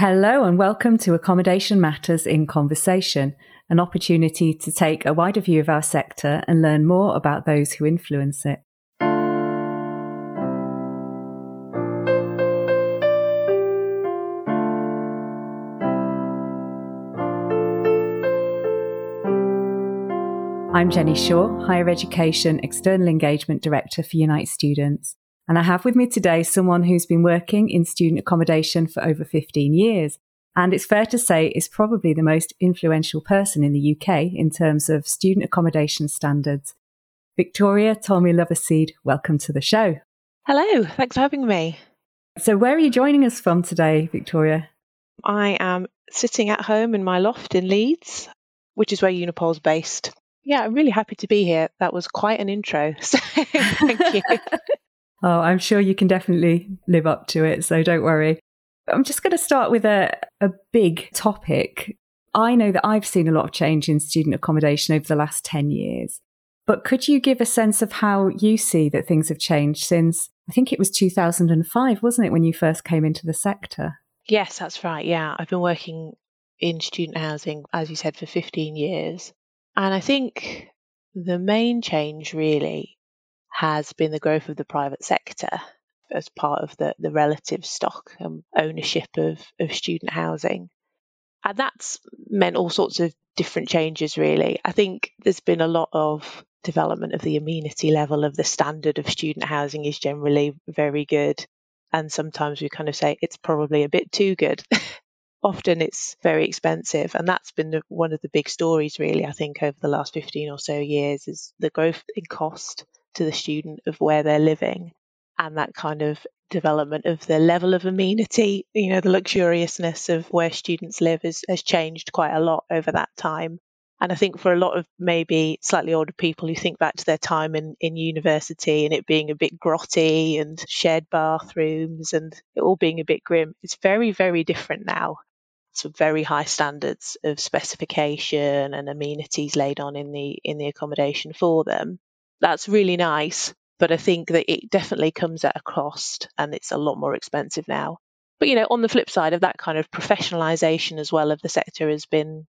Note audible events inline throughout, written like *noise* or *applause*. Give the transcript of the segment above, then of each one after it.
Hello, and welcome to Accommodation Matters in Conversation, an opportunity to take a wider view of our sector and learn more about those who influence it. I'm Jenny Shaw, Higher Education External Engagement Director for Unite Students. And I have with me today someone who's been working in student accommodation for over 15 years. And it's fair to say is probably the most influential person in the UK in terms of student accommodation standards. Victoria Tolmie Loverseed, welcome to the show. Hello, thanks for having me. So, where are you joining us from today, Victoria? I am sitting at home in my loft in Leeds, which is where Unipol's based. Yeah, I'm really happy to be here. That was quite an intro. *laughs* So, thank you. *laughs* Oh, I'm sure you can definitely live up to it, so don't worry. I'm just going to start with a, a big topic. I know that I've seen a lot of change in student accommodation over the last 10 years, but could you give a sense of how you see that things have changed since I think it was 2005, wasn't it, when you first came into the sector? Yes, that's right. Yeah, I've been working in student housing, as you said, for 15 years. And I think the main change really has been the growth of the private sector as part of the, the relative stock and ownership of, of student housing. And that's meant all sorts of different changes, really. I think there's been a lot of development of the amenity level of the standard of student housing is generally very good. And sometimes we kind of say it's probably a bit too good. *laughs* Often it's very expensive. And that's been one of the big stories, really, I think, over the last 15 or so years is the growth in cost to the student of where they're living and that kind of development of the level of amenity, you know, the luxuriousness of where students live has, has changed quite a lot over that time. And I think for a lot of maybe slightly older people who think back to their time in, in university and it being a bit grotty and shared bathrooms and it all being a bit grim, it's very, very different now. Some very high standards of specification and amenities laid on in the in the accommodation for them that's really nice. But I think that it definitely comes at a cost and it's a lot more expensive now. But, you know, on the flip side of that kind of professionalization as well of the sector has been,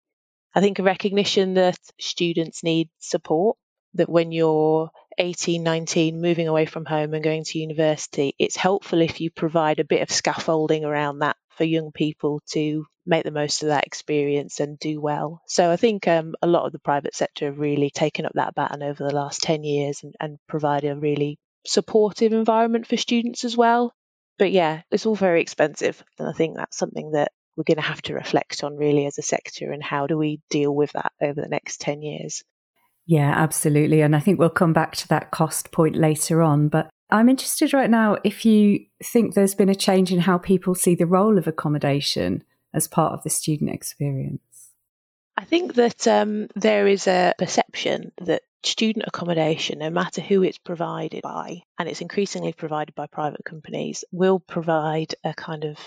I think, a recognition that students need support, that when you're 18, 19, moving away from home and going to university, it's helpful if you provide a bit of scaffolding around that for young people to make the most of that experience and do well. So I think um, a lot of the private sector have really taken up that baton over the last 10 years and, and provide a really supportive environment for students as well. But yeah, it's all very expensive. And I think that's something that we're going to have to reflect on really as a sector and how do we deal with that over the next 10 years. Yeah, absolutely. And I think we'll come back to that cost point later on. But I'm interested right now if you think there's been a change in how people see the role of accommodation as part of the student experience? I think that um, there is a perception that student accommodation, no matter who it's provided by, and it's increasingly provided by private companies, will provide a kind of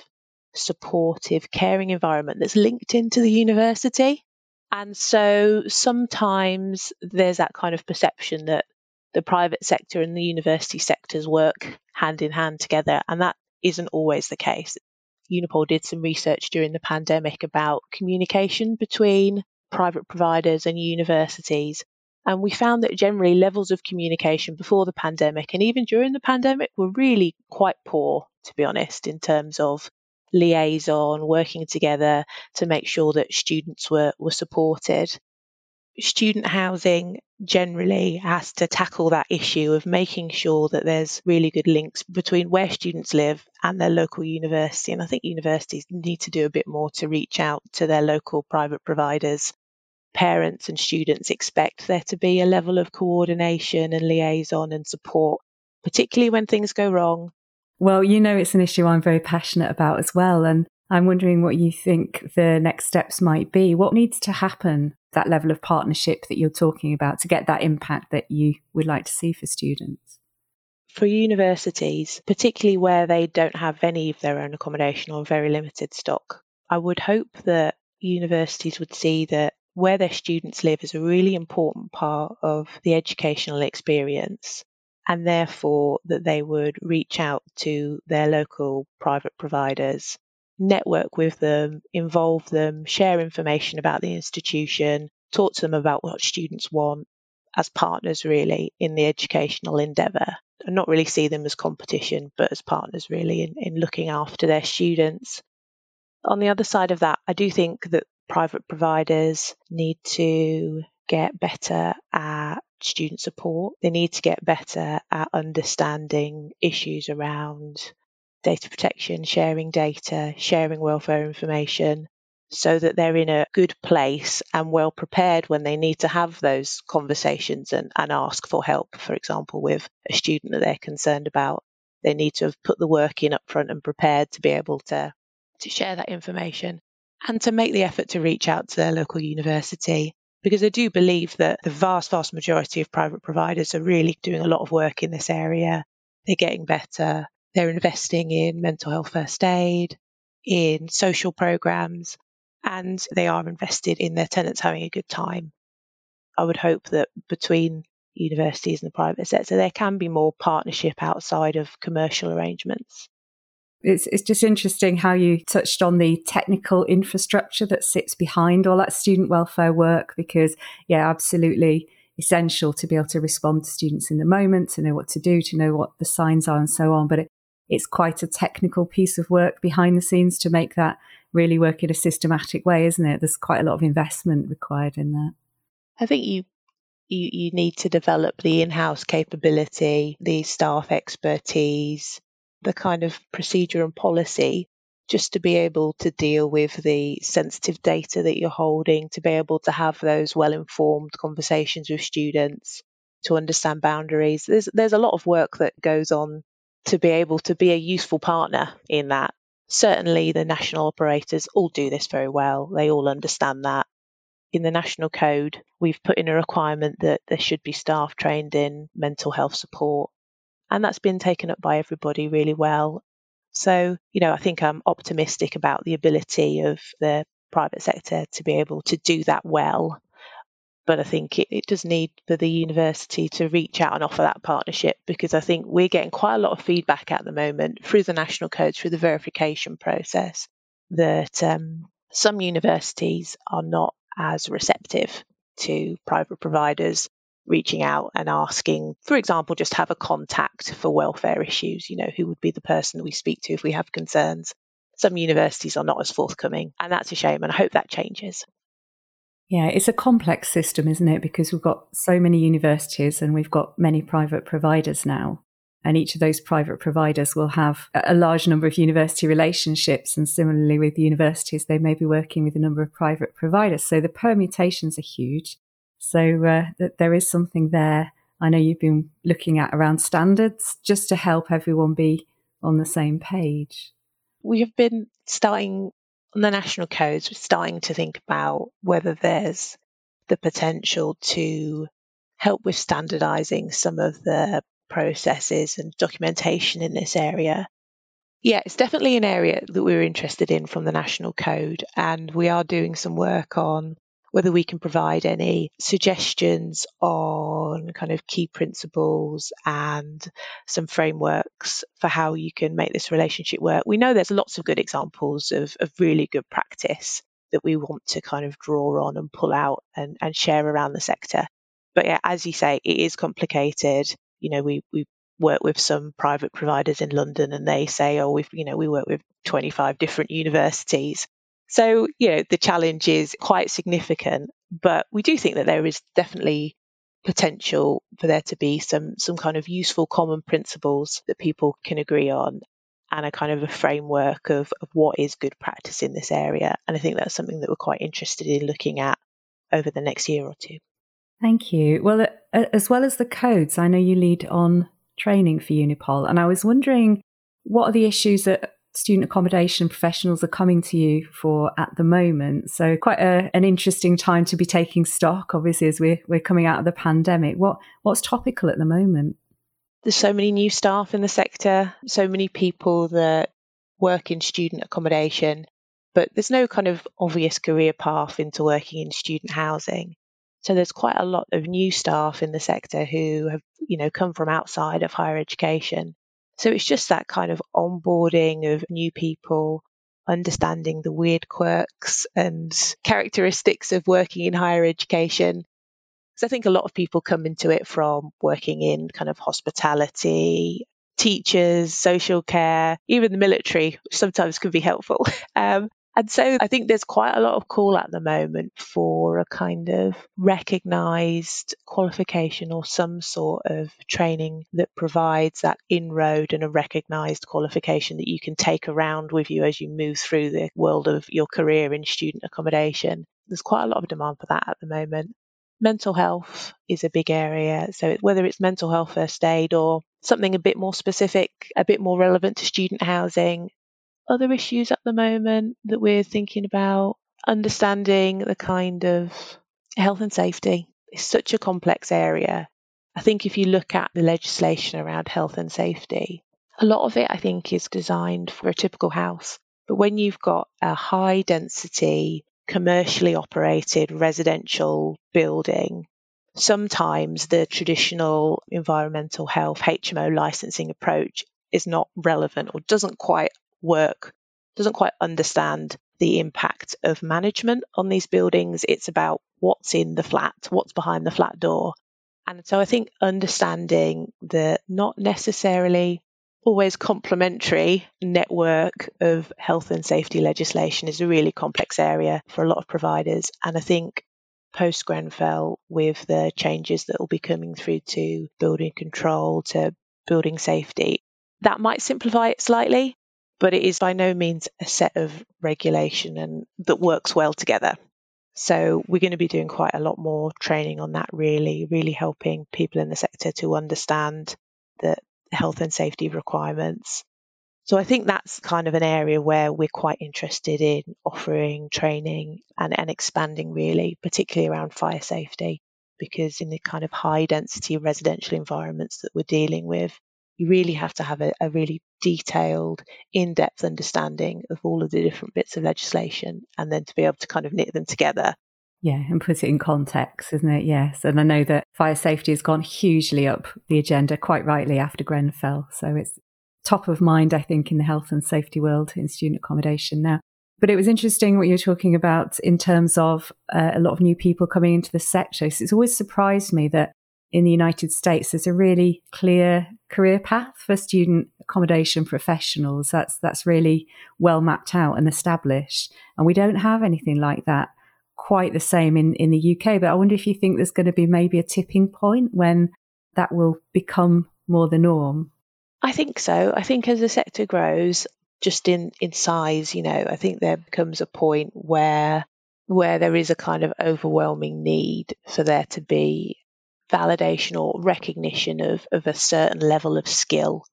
supportive, caring environment that's linked into the university. And so sometimes there's that kind of perception that the private sector and the university sectors work hand in hand together, and that isn't always the case. Unipol did some research during the pandemic about communication between private providers and universities. And we found that generally levels of communication before the pandemic and even during the pandemic were really quite poor, to be honest, in terms of liaison, working together to make sure that students were, were supported student housing generally has to tackle that issue of making sure that there's really good links between where students live and their local university. And I think universities need to do a bit more to reach out to their local private providers. Parents and students expect there to be a level of coordination and liaison and support, particularly when things go wrong. Well, you know, it's an issue I'm very passionate about as well. And I'm wondering what you think the next steps might be. What needs to happen, that level of partnership that you're talking about, to get that impact that you would like to see for students? For universities, particularly where they don't have any of their own accommodation or very limited stock, I would hope that universities would see that where their students live is a really important part of the educational experience and therefore that they would reach out to their local private providers network with them, involve them, share information about the institution, talk to them about what students want as partners, really, in the educational endeavour. And not really see them as competition, but as partners, really, in, in looking after their students. On the other side of that, I do think that private providers need to get better at student support. They need to get better at understanding issues around data protection, sharing data, sharing welfare information, so that they're in a good place and well prepared when they need to have those conversations and, and ask for help, for example, with a student that they're concerned about. They need to have put the work in up front and prepared to be able to, to share that information and to make the effort to reach out to their local university. Because I do believe that the vast, vast majority of private providers are really doing a lot of work in this area. They're getting better. They're investing in mental health first aid, in social programs, and they are invested in their tenants having a good time. I would hope that between universities and the private sector, there can be more partnership outside of commercial arrangements. It's, it's just interesting how you touched on the technical infrastructure that sits behind all that student welfare work, because, yeah, absolutely essential to be able to respond to students in the moment, to know what to do, to know what the signs are, and so on. But it, it's quite a technical piece of work behind the scenes to make that really work in a systematic way, isn't it? There's quite a lot of investment required in that. I think you you, you need to develop the in-house capability, the staff expertise, the kind of procedure and policy just to be able to deal with the sensitive data that you're holding, to be able to have those well informed conversations with students, to understand boundaries. There's there's a lot of work that goes on to be able to be a useful partner in that. Certainly, the national operators all do this very well. They all understand that. In the national code, we've put in a requirement that there should be staff trained in mental health support. And that's been taken up by everybody really well. So, you know, I think I'm optimistic about the ability of the private sector to be able to do that well but I think it, it, does need for the university to reach out and offer that partnership because I think we're getting quite a lot of feedback at the moment through the national codes, through the verification process, that um, some universities are not as receptive to private providers reaching out and asking, for example, just have a contact for welfare issues. You know, who would be the person we speak to if we have concerns? Some universities are not as forthcoming, and that's a shame, and I hope that changes. Yeah, it's a complex system, isn't it? Because we've got so many universities and we've got many private providers now. And each of those private providers will have a large number of university relationships. And similarly, with universities, they may be working with a number of private providers. So the permutations are huge. So uh, there is something there. I know you've been looking at around standards just to help everyone be on the same page. We have been starting on the national codes, we're starting to think about whether there's the potential to help with standardizing some of the processes and documentation in this area. Yeah, it's definitely an area that we're interested in from the national code, and we are doing some work on whether we can provide any suggestions on kind of key principles and some frameworks for how you can make this relationship work. We know there's lots of good examples of, of really good practice that we want to kind of draw on and pull out and, and share around the sector. But yeah, as you say, it is complicated. You know, we, we work with some private providers in London and they say, oh, we've, you know, we work with 25 different universities. So, you know, the challenge is quite significant, but we do think that there is definitely potential for there to be some some kind of useful common principles that people can agree on and a kind of a framework of, of what is good practice in this area. And I think that's something that we're quite interested in looking at over the next year or two. Thank you. Well, as well as the codes, I know you lead on training for Unipol, and I was wondering what are the issues that student accommodation professionals are coming to you for at the moment. So quite a, an interesting time to be taking stock, obviously, as we're, we're coming out of the pandemic. What What's topical at the moment? There's so many new staff in the sector, so many people that work in student accommodation, but there's no kind of obvious career path into working in student housing. So there's quite a lot of new staff in the sector who have, you know, come from outside of higher education so it's just that kind of onboarding of new people, understanding the weird quirks and characteristics of working in higher education. Because I think a lot of people come into it from working in kind of hospitality, teachers, social care, even the military, which sometimes can be helpful. *laughs* Um, and so I think there's quite a lot of call at the moment for a kind of recognized qualification or some sort of training that provides that inroad and a recognized qualification that you can take around with you as you move through the world of your career in student accommodation. There's quite a lot of demand for that at the moment. Mental health is a big area. So whether it's mental health first aid or something a bit more specific, a bit more relevant to student housing, other issues at the moment that we're thinking about? Understanding the kind of health and safety is such a complex area. I think if you look at the legislation around health and safety, a lot of it I think is designed for a typical house. But when you've got a high density, commercially operated residential building, sometimes the traditional environmental health HMO licensing approach is not relevant or doesn't quite work doesn't quite understand the impact of management on these buildings. It's about what's in the flat, what's behind the flat door. And so I think understanding the not necessarily always complementary network of health and safety legislation is a really complex area for a lot of providers. And I think post Grenfell, with the changes that will be coming through to building control, to building safety, that might simplify it slightly but it is by no means a set of regulation and that works well together. So we're going to be doing quite a lot more training on that really, really helping people in the sector to understand the health and safety requirements. So I think that's kind of an area where we're quite interested in offering training and, and expanding really, particularly around fire safety, because in the kind of high density residential environments that we're dealing with, you really have to have a, a really detailed, in depth understanding of all of the different bits of legislation and then to be able to kind of knit them together. Yeah, and put it in context, isn't it? Yes. And I know that fire safety has gone hugely up the agenda, quite rightly, after Grenfell. So it's top of mind, I think, in the health and safety world in student accommodation now. But it was interesting what you were talking about in terms of uh, a lot of new people coming into the sector. So it's always surprised me that in the United States, there's a really clear career path for student accommodation professionals. That's that's really well mapped out and established. And we don't have anything like that quite the same in, in the UK. But I wonder if you think there's going to be maybe a tipping point when that will become more the norm. I think so. I think as the sector grows, just in, in size, you know, I think there becomes a point where where there is a kind of overwhelming need for there to be validation or recognition of, of a certain level of skill.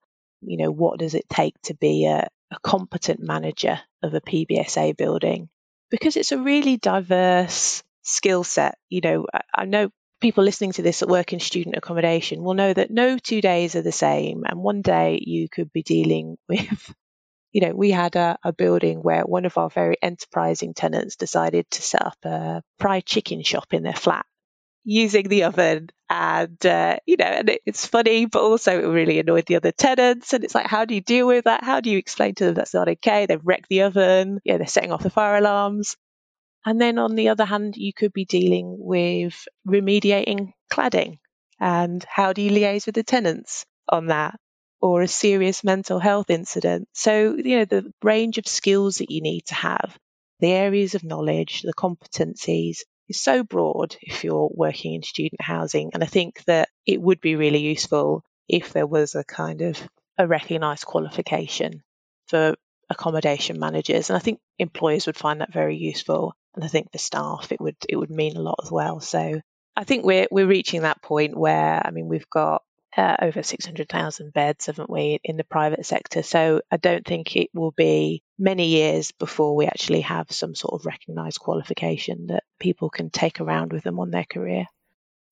You know, what does it take to be a, a competent manager of a PBSA building? Because it's a really diverse skill set. You know, I, I know people listening to this that work in student accommodation will know that no two days are the same. And one day you could be dealing *laughs* with, you know, we had a, a, building where one of our very enterprising tenants decided to set up a fried chicken shop in their flat using the oven and uh, you know and it, it's funny but also it really annoyed the other tenants. And it's like how do you deal with that? How do you explain to them that's not okay? They've wrecked the oven. Yeah they're setting off the fire alarms. And then on the other hand you could be dealing with remediating cladding. And how do you liaise with the tenants on that? Or a serious mental health incident. So you know the range of skills that you need to have the areas of knowledge the competencies is so broad if you're working in student housing. And I think that it would be really useful if there was a kind of a recognised qualification for accommodation managers. And I think employers would find that very useful. And I think for staff it would it would mean a lot as well. So I think we're we're reaching that point where I mean we've got uh, over 600,000 beds, haven't we, in the private sector? So I don't think it will be many years before we actually have some sort of recognised qualification that people can take around with them on their career.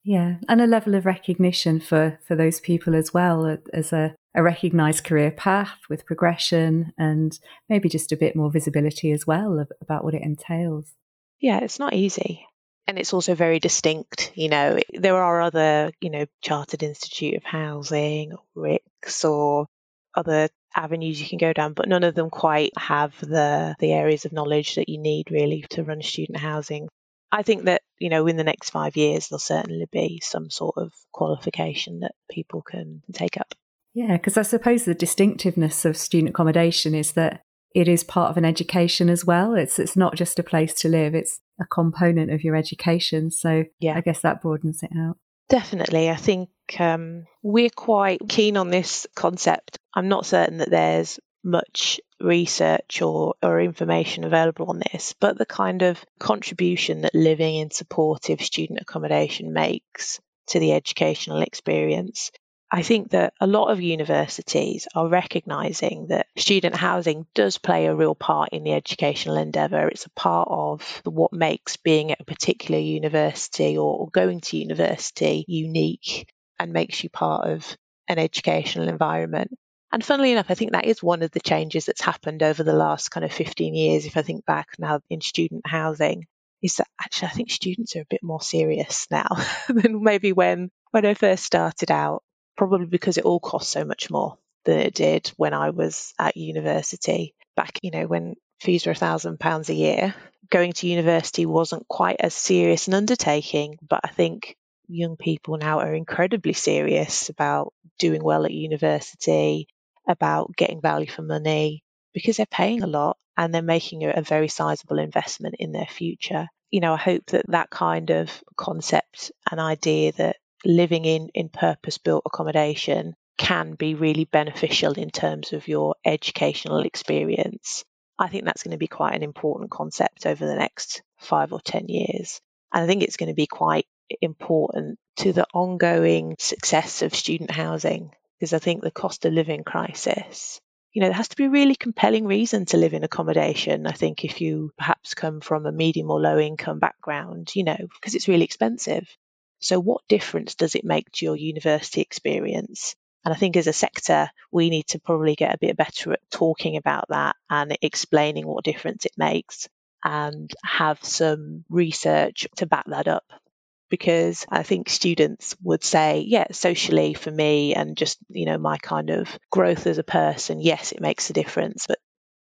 Yeah, and a level of recognition for, for those people as well uh, as a, a recognised career path with progression and maybe just a bit more visibility as well about what it entails. Yeah, it's not easy and it's also very distinct. You know, there are other, you know, Chartered Institute of Housing, or RICS, or other avenues you can go down, but none of them quite have the the areas of knowledge that you need really to run student housing. I think that, you know, in the next five years, there'll certainly be some sort of qualification that people can take up. Yeah, because I suppose the distinctiveness of student accommodation is that it is part of an education as well. It's it's not just a place to live; it's a component of your education. So yeah. I guess that broadens it out. Definitely, I think um, we're quite keen on this concept. I'm not certain that there's much research or, or information available on this, but the kind of contribution that living in supportive student accommodation makes to the educational experience I think that a lot of universities are recognizing that student housing does play a real part in the educational endeavour. It's a part of what makes being at a particular university or going to university unique and makes you part of an educational environment. And funnily enough, I think that is one of the changes that's happened over the last kind of 15 years. If I think back now in student housing, is that actually I think students are a bit more serious now *laughs* than maybe when when I first started out probably because it all costs so much more than it did when I was at university. Back, you know, when fees were a thousand pounds a year, going to university wasn't quite as serious an undertaking. But I think young people now are incredibly serious about doing well at university, about getting value for money, because they're paying a lot and they're making a, very sizable investment in their future. You know, I hope that that kind of concept and idea that living in, in purpose built accommodation can be really beneficial in terms of your educational experience. I think that's going to be quite an important concept over the next five or 10 years. And I think it's going to be quite important to the ongoing success of student housing because I think the cost of living crisis, you know, there has to be a really compelling reason to live in accommodation. I think if you perhaps come from a medium or low income background, you know, because it's really expensive. So, what difference does it make to your university experience? And I think as a sector, we need to probably get a bit better at talking about that and explaining what difference it makes and have some research to back that up. Because I think students would say, yeah, socially for me and just, you know, my kind of growth as a person, yes, it makes a difference. But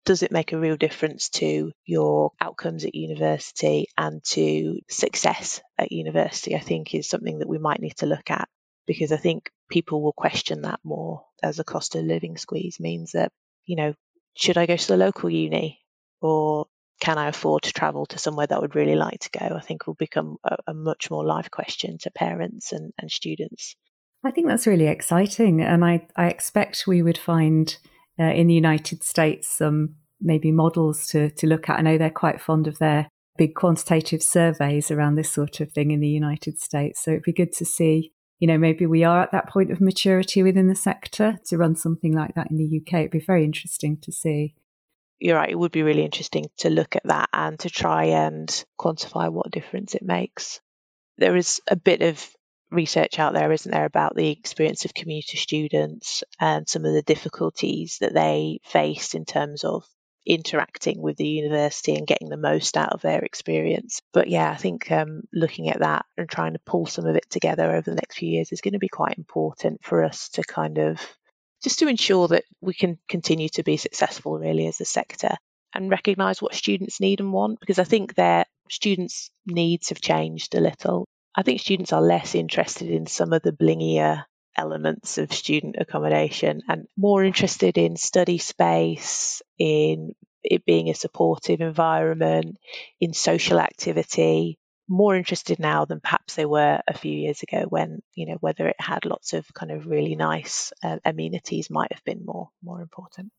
does it make a real difference to your outcomes at university and to success at university? I think is something that we might need to look at because I think people will question that more as a cost of living squeeze means that, you know, should I go to the local uni or can I afford to travel to somewhere that I would really like to go? I think will become a, a much more live question to parents and, and students. I think that's really exciting. And I, I expect we would find uh, in the United States some maybe models to, to look at. I know they're quite fond of their big quantitative surveys around this sort of thing in the United States. So it'd be good to see, you know, maybe we are at that point of maturity within the sector to run something like that in the UK. It'd be very interesting to see. You're right, it would be really interesting to look at that and to try and quantify what difference it makes. There is a bit of research out there, isn't there, about the experience of commuter students and some of the difficulties that they face in terms of interacting with the university and getting the most out of their experience. But yeah, I think um, looking at that and trying to pull some of it together over the next few years is going to be quite important for us to kind of just to ensure that we can continue to be successful really as a sector and recognize what students need and want because I think their students' needs have changed a little. I think students are less interested in some of the blingier elements of student accommodation and more interested in study space, in it being a supportive environment, in social activity, more interested now than perhaps they were a few years ago when, you know, whether it had lots of kind of really nice uh, amenities might have been more more important.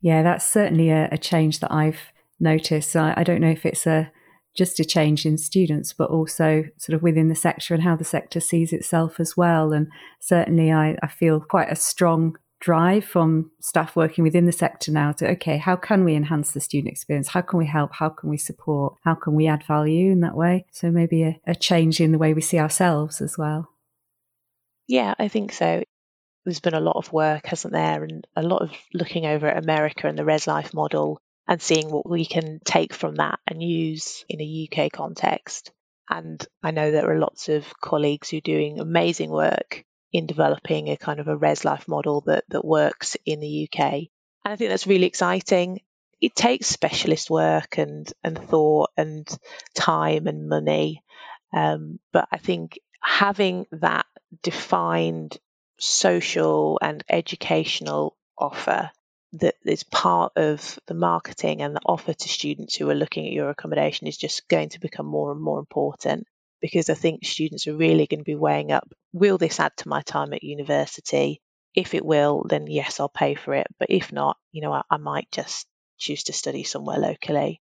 Yeah, that's certainly a, a change that I've noticed. I, I don't know if it's a just a change in students, but also sort of within the sector and how the sector sees itself as well. And certainly, I, I feel quite a strong drive from staff working within the sector now to okay, how can we enhance the student experience? How can we help? How can we support? How can we add value in that way? So maybe a, a change in the way we see ourselves as well. Yeah, I think so. There's been a lot of work, hasn't there, and a lot of looking over at America and the Res Life model and seeing what we can take from that and use in a UK context. And I know there are lots of colleagues who are doing amazing work in developing a kind of a res life model that, that works in the UK. And I think that's really exciting. It takes specialist work and, and thought and time and money. Um, but I think having that defined social and educational offer that is part of the marketing and the offer to students who are looking at your accommodation is just going to become more and more important because I think students are really going to be weighing up will this add to my time at university? If it will, then yes, I'll pay for it. But if not, you know, I, I might just choose to study somewhere locally.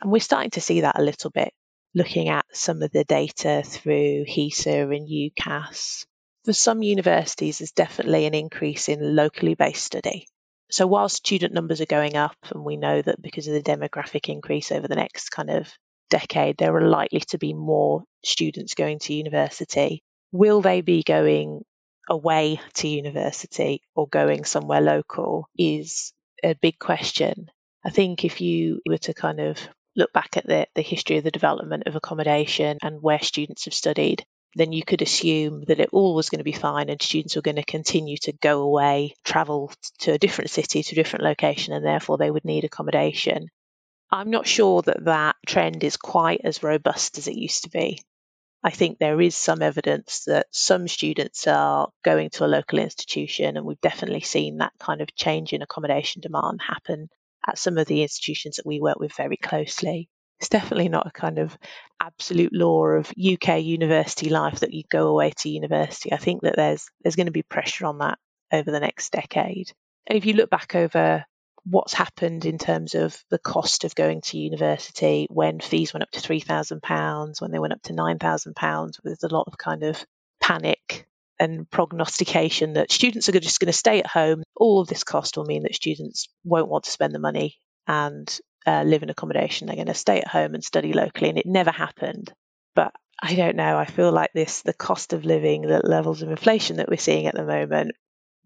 And we're starting to see that a little bit, looking at some of the data through HESA and UCAS. For some universities, there's definitely an increase in locally based study. So while student numbers are going up, and we know that because of the demographic increase over the next kind of decade, there are likely to be more students going to university. Will they be going away to university or going somewhere local is a big question. I think if you were to kind of look back at the, the history of the development of accommodation and where students have studied, then you could assume that it all was going to be fine and students were going to continue to go away, travel to a different city, to a different location, and therefore they would need accommodation. I'm not sure that that trend is quite as robust as it used to be. I think there is some evidence that some students are going to a local institution, and we've definitely seen that kind of change in accommodation demand happen at some of the institutions that we work with very closely. It's definitely not a kind of absolute law of UK university life that you go away to university. I think that there's there's going to be pressure on that over the next decade. And if you look back over what's happened in terms of the cost of going to university when fees went up to £3,000, when they went up to £9,000. There's a lot of kind of panic and prognostication that students are just going to stay at home. All of this cost will mean that students won't want to spend the money and uh, live in accommodation. They're going to stay at home and study locally. And it never happened. But I don't know. I feel like this, the cost of living, the levels of inflation that we're seeing at the moment,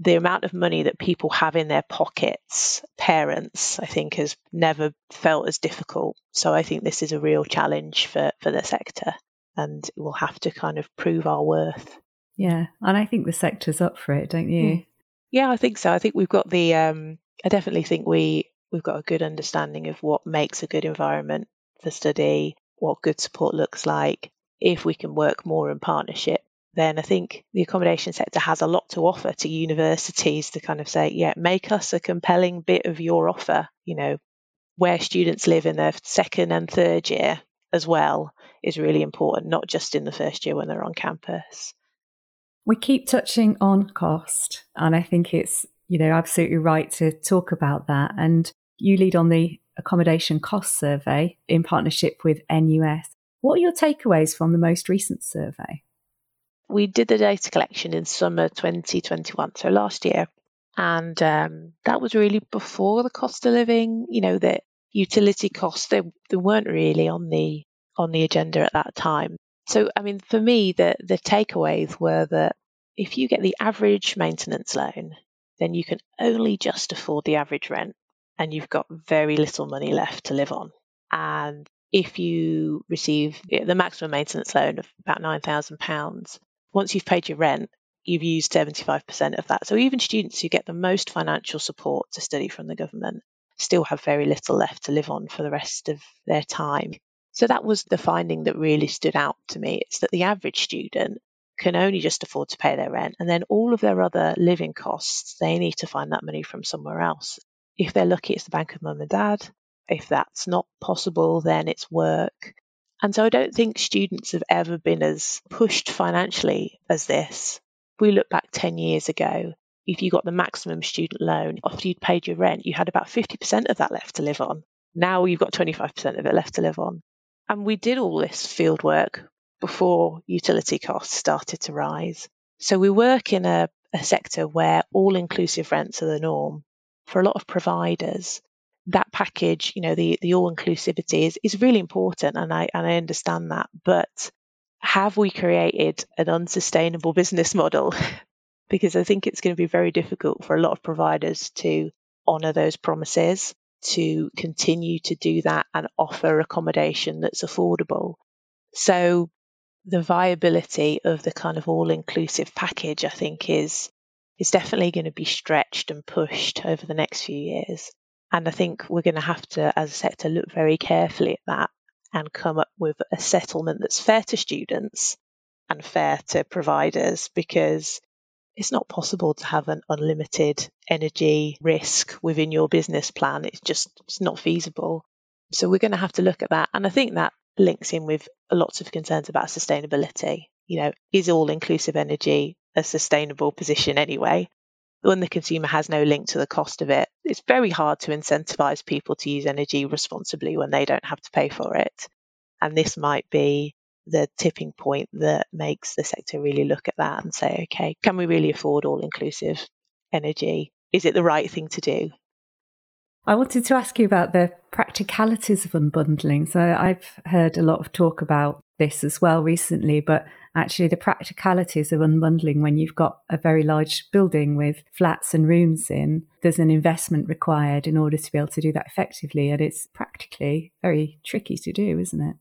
the amount of money that people have in their pockets, parents, I think, has never felt as difficult. So I think this is a real challenge for, for the sector and we'll have to kind of prove our worth. Yeah. And I think the sector's up for it, don't you? Mm. Yeah, I think so. I think we've got the um I definitely think we we've got a good understanding of what makes a good environment for study, what good support looks like. If we can work more in partnership, then I think the accommodation sector has a lot to offer to universities to kind of say, yeah, make us a compelling bit of your offer. You know, where students live in their second and third year as well is really important, not just in the first year when they're on campus. We keep touching on cost, and I think it's, you know, absolutely right to talk about that. And you lead on the accommodation cost survey in partnership with NUS. What are your takeaways from the most recent survey? we did the data collection in summer 2021, so last year, and um, that was really before the cost of living. You know, the utility costs they they weren't really on the on the agenda at that time. So, I mean, for me, the the takeaways were that if you get the average maintenance loan, then you can only just afford the average rent, and you've got very little money left to live on. And if you receive the maximum maintenance loan of about nine thousand pounds, once you've paid your rent, you've used 75% of that. So even students who get the most financial support to study from the government still have very little left to live on for the rest of their time. So that was the finding that really stood out to me. It's that the average student can only just afford to pay their rent and then all of their other living costs, they need to find that money from somewhere else. If they're lucky, it's the bank of mum and dad. If that's not possible, then it's work. And so I don't think students have ever been as pushed financially as this. If we look back 10 years ago, if you got the maximum student loan after you'd paid your rent, you had about 50% of that left to live on. Now you've got 25% of it left to live on. And we did all this field work before utility costs started to rise. So we work in a, a sector where all inclusive rents are the norm. For a lot of providers, that package, you know, the the all inclusivity is is really important, and I and I understand that. But have we created an unsustainable business model? *laughs* because I think it's going to be very difficult for a lot of providers to honour those promises, to continue to do that and offer accommodation that's affordable. So the viability of the kind of all inclusive package, I think, is is definitely going to be stretched and pushed over the next few years. And I think we're going to have to, as a sector, look very carefully at that and come up with a settlement that's fair to students and fair to providers because it's not possible to have an unlimited energy risk within your business plan. It's just it's not feasible. So we're going to have to look at that. And I think that links in with lots of concerns about sustainability. You know, is all inclusive energy a sustainable position anyway? When the consumer has no link to the cost of it, it's very hard to incentivize people to use energy responsibly when they don't have to pay for it. And this might be the tipping point that makes the sector really look at that and say, okay, can we really afford all inclusive energy? Is it the right thing to do? I wanted to ask you about the practicalities of unbundling. So I've heard a lot of talk about this as well recently, but actually the practicalities of unbundling when you've got a very large building with flats and rooms in, there's an investment required in order to be able to do that effectively. And it's practically very tricky to do, isn't it?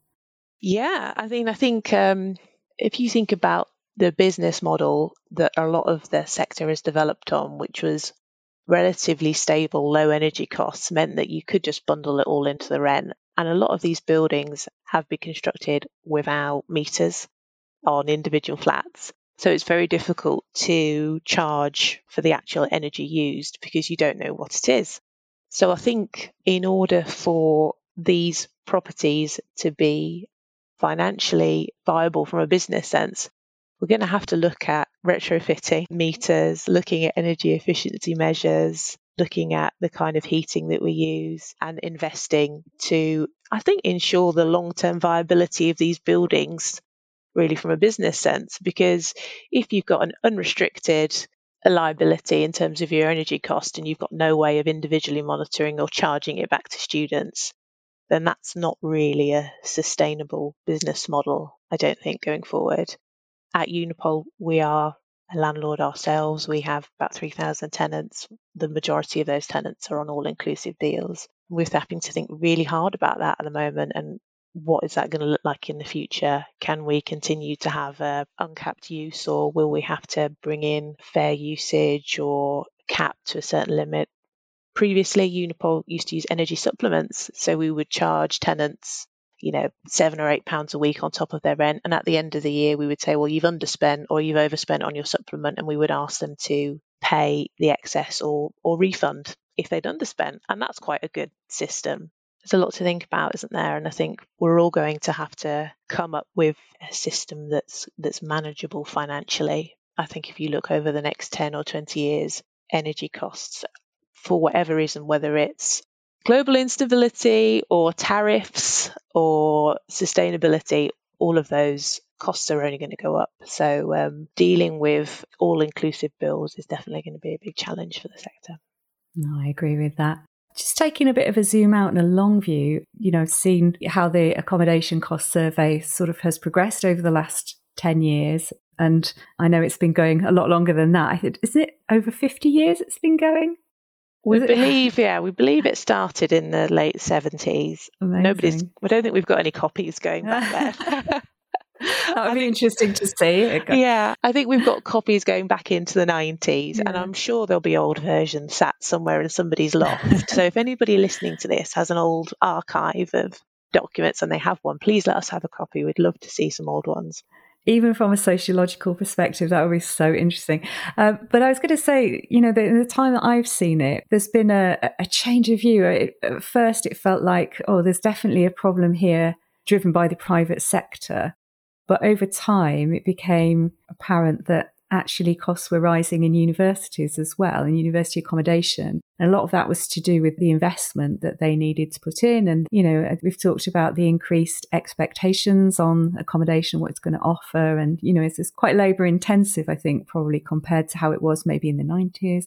Yeah, I mean, I think um, if you think about the business model that a lot of the sector has developed on, which was relatively stable, low energy costs, meant that you could just bundle it all into the rent. And a lot of these buildings have been constructed without meters on individual flats. So it's very difficult to charge for the actual energy used because you don't know what it is. So I think in order for these properties to be financially viable from a business sense, we're going to have to look at retrofitting meters, looking at energy efficiency measures, looking at the kind of heating that we use and investing to, I think, ensure the long term viability of these buildings, really from a business sense. Because if you've got an unrestricted liability in terms of your energy cost and you've got no way of individually monitoring or charging it back to students, then that's not really a sustainable business model, I don't think, going forward. At Unipol, we are a landlord ourselves. We have about 3,000 tenants. The majority of those tenants are on all inclusive deals. We're having to think really hard about that at the moment and what is that going to look like in the future? Can we continue to have uh, uncapped use or will we have to bring in fair usage or cap to a certain limit? Previously, Unipol used to use energy supplements, so we would charge tenants, you know, seven or eight pounds a week on top of their rent. And at the end of the year, we would say, well, you've underspent or you've overspent on your supplement, and we would ask them to pay the excess or or refund if they'd underspent. And that's quite a good system. There's a lot to think about, isn't there? And I think we're all going to have to come up with a system that's that's manageable financially. I think if you look over the next 10 or 20 years, energy costs for whatever reason, whether it's global instability or tariffs or sustainability, all of those costs are only going to go up. So um, dealing with all inclusive bills is definitely going to be a big challenge for the sector. No, I agree with that. Just taking a bit of a zoom out and a long view, you know, seen how the accommodation cost survey sort of has progressed over the last 10 years. And I know it's been going a lot longer than that. Isn't it over 50 years it's been going? We believe, yeah, we believe it started in the late seventies. Nobody's. I don't think we've got any copies going back *laughs* there. that would be interesting to see. *laughs* Yeah, I think we've got copies going back into the 90s, yeah. and I'm sure there'll be old versions sat somewhere in somebody's loft. *laughs* so if anybody listening to this has an old archive of documents and they have one, please let us have a copy. We'd love to see some old ones even from a sociological perspective, that would be so interesting. Uh, but I was going to say, you know, the, in the time that I've seen it, there's been a, a change of view. It, at first, it felt like, oh, there's definitely a problem here driven by the private sector. But over time, it became apparent that actually costs were rising in universities as well, in university accommodation. And a lot of that was to do with the investment that they needed to put in. And, you know, we've talked about the increased expectations on accommodation, what it's going to offer. And, you know, it's, it's quite labour intensive, I think, probably compared to how it was maybe in the 90s.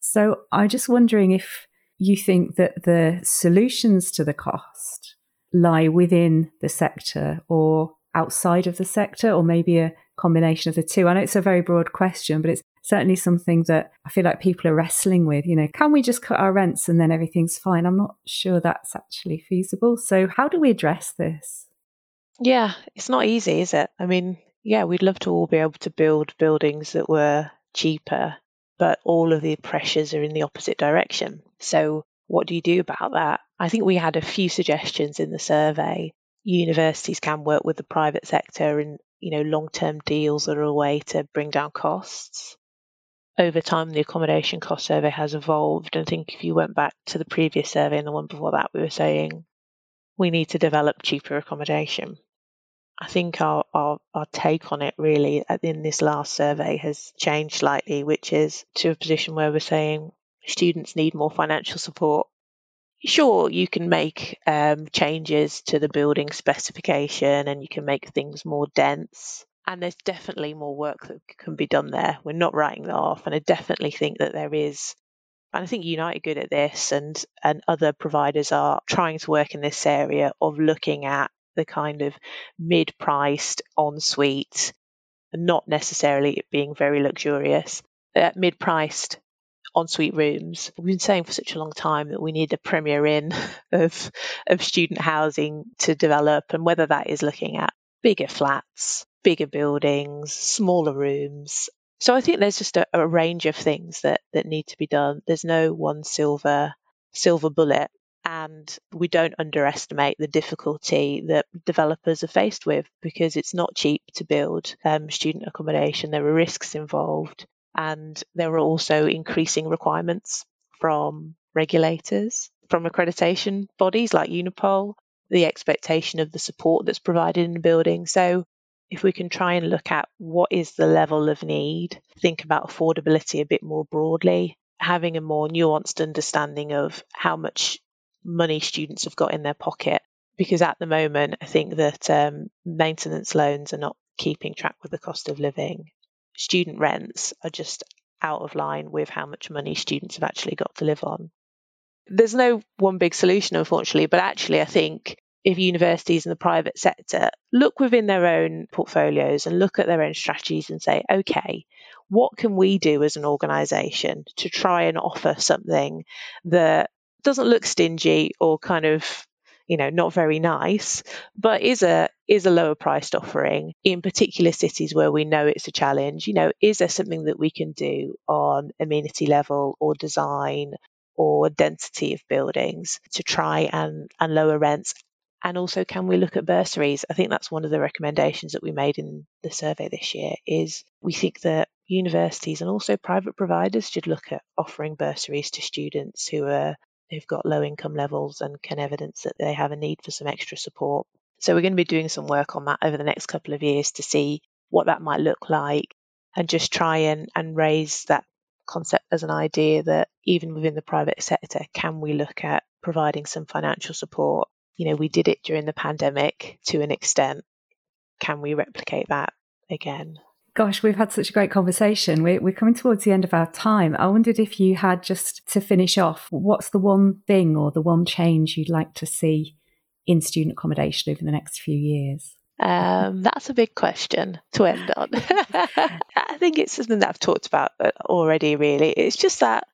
So I'm just wondering if you think that the solutions to the cost lie within the sector or outside of the sector, or maybe a combination of the two? I know it's a very broad question, but it's certainly something that I feel like people are wrestling with. You know, can we just cut our rents and then everything's fine? I'm not sure that's actually feasible. So, how do we address this? Yeah, it's not easy, is it? I mean, yeah, we'd love to all be able to build buildings that were cheaper but all of the pressures are in the opposite direction. So, what do you do about that? I think we had a few suggestions in the survey. Universities can work with the private sector and you know long-term deals are a way to bring down costs. Over time, the accommodation cost survey has evolved. And I think if you went back to the previous survey and the one before that, we were saying we need to develop cheaper accommodation. I think our, our, our take on it really in this last survey has changed slightly, which is to a position where we're saying students need more financial support. Sure, you can make um, changes to the building specification and you can make things more dense. And there's definitely more work that can be done there. We're not writing that off. And I definitely think that there is and I think Unite are good at this, and and other providers are trying to work in this area of looking at the kind of mid-priced ensuite, not necessarily being very luxurious, uh, mid-priced ensuite rooms. We've been saying for such a long time that we need a Premier Inn *laughs* of of student housing to develop, and whether that is looking at bigger flats, bigger buildings, smaller rooms. So I think there's just a, a range of things that that need to be done. There's no one silver silver bullet and we don't underestimate the difficulty that developers are faced with because it's not cheap to build um, student accommodation. There are risks involved, and there are also increasing requirements from regulators, from accreditation bodies like Unipol, the expectation of the support that's provided in the building. So, if we can try and look at what is the level of need, think about affordability a bit more broadly, having a more nuanced understanding of how much money students have got in their pocket. Because at the moment, I think that um, maintenance loans are not keeping track with the cost of living. Student rents are just out of line with how much money students have actually got to live on. There's no one big solution, unfortunately, but actually, I think if universities and the private sector look within their own portfolios and look at their own strategies and say, okay, what can we do as an organisation to try and offer something that doesn't look stingy or kind of you know not very nice but is a is a lower priced offering in particular cities where we know it's a challenge. You know is there something that we can do on amenity level or design or density of buildings to try and and lower rents? And also can we look at bursaries? I think that's one of the recommendations that we made in the survey this year is we think that universities and also private providers should look at offering bursaries to students who are who've got low income levels and can evidence that they have a need for some extra support. So we're going to be doing some work on that over the next couple of years to see what that might look like and just try and, and raise that concept as an idea that even within the private sector, can we look at providing some financial support? You know, we did it during the pandemic to an extent. Can we replicate that again? Gosh, we've had such a great conversation. We're, we're coming towards the end of our time. I wondered if you had just to finish off, what's the one thing or the one change you'd like to see in student accommodation over the next few years? Um, that's a big question to end on. *laughs* I think it's something that I've talked about uh, already, really. It's just that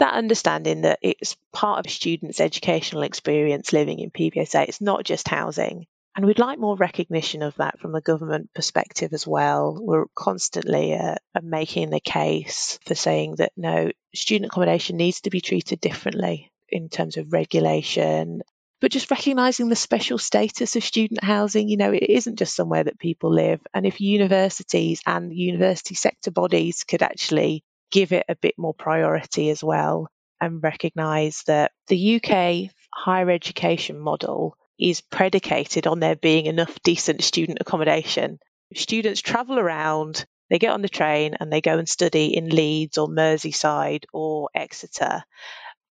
that understanding that it's part of a student's educational experience living in PBSA. It's not just housing. And we'd like more recognition of that from a government perspective as well. We're constantly uh, making the case for saying that no, student accommodation needs to be treated differently in terms of regulation, but just recognizing the special status of student housing. You know, it isn't just somewhere that people live. And if universities and university sector bodies could actually give it a bit more priority as well and recognize that the UK higher education model is predicated on there being enough decent student accommodation. Students travel around, they get on the train and they go and study in Leeds or Merseyside or Exeter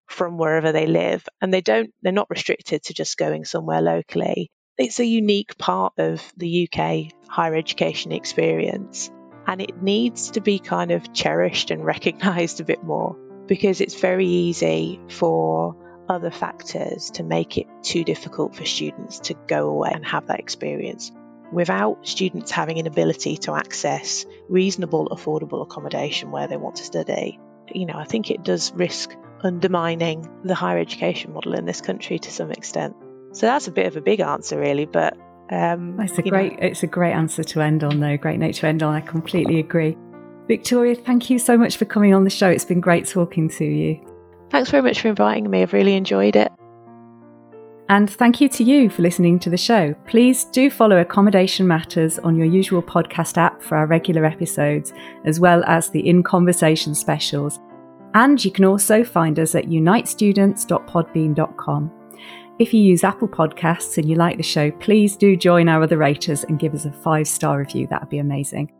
from wherever they live and they don't they're not restricted to just going somewhere locally. It's a unique part of the UK higher education experience and it needs to be kind of cherished and *laughs* recognized a bit more because it's very easy for other factors to make it too difficult for students to go away and have that experience. Without students having an ability to access reasonable, affordable accommodation where they want to study, you know, I think it does risk undermining the higher education model in this country to some extent. So that's a bit of a big answer, really, but um, it's a great know. it's a great answer to end on, though. Great note to end on. I completely agree. Victoria, thank you so much for coming on the show. It's been great talking to you. Thanks very much for inviting me. I've really enjoyed it. And thank you to you for listening to the show. Please do follow Accommodation Matters on your usual podcast app for our regular episodes, as well as the In Conversation specials. And you can also find us at unitestudents.podbean.com. If you use Apple Podcasts and you like the show, please do join our other raters and give us a five star review. That would be amazing.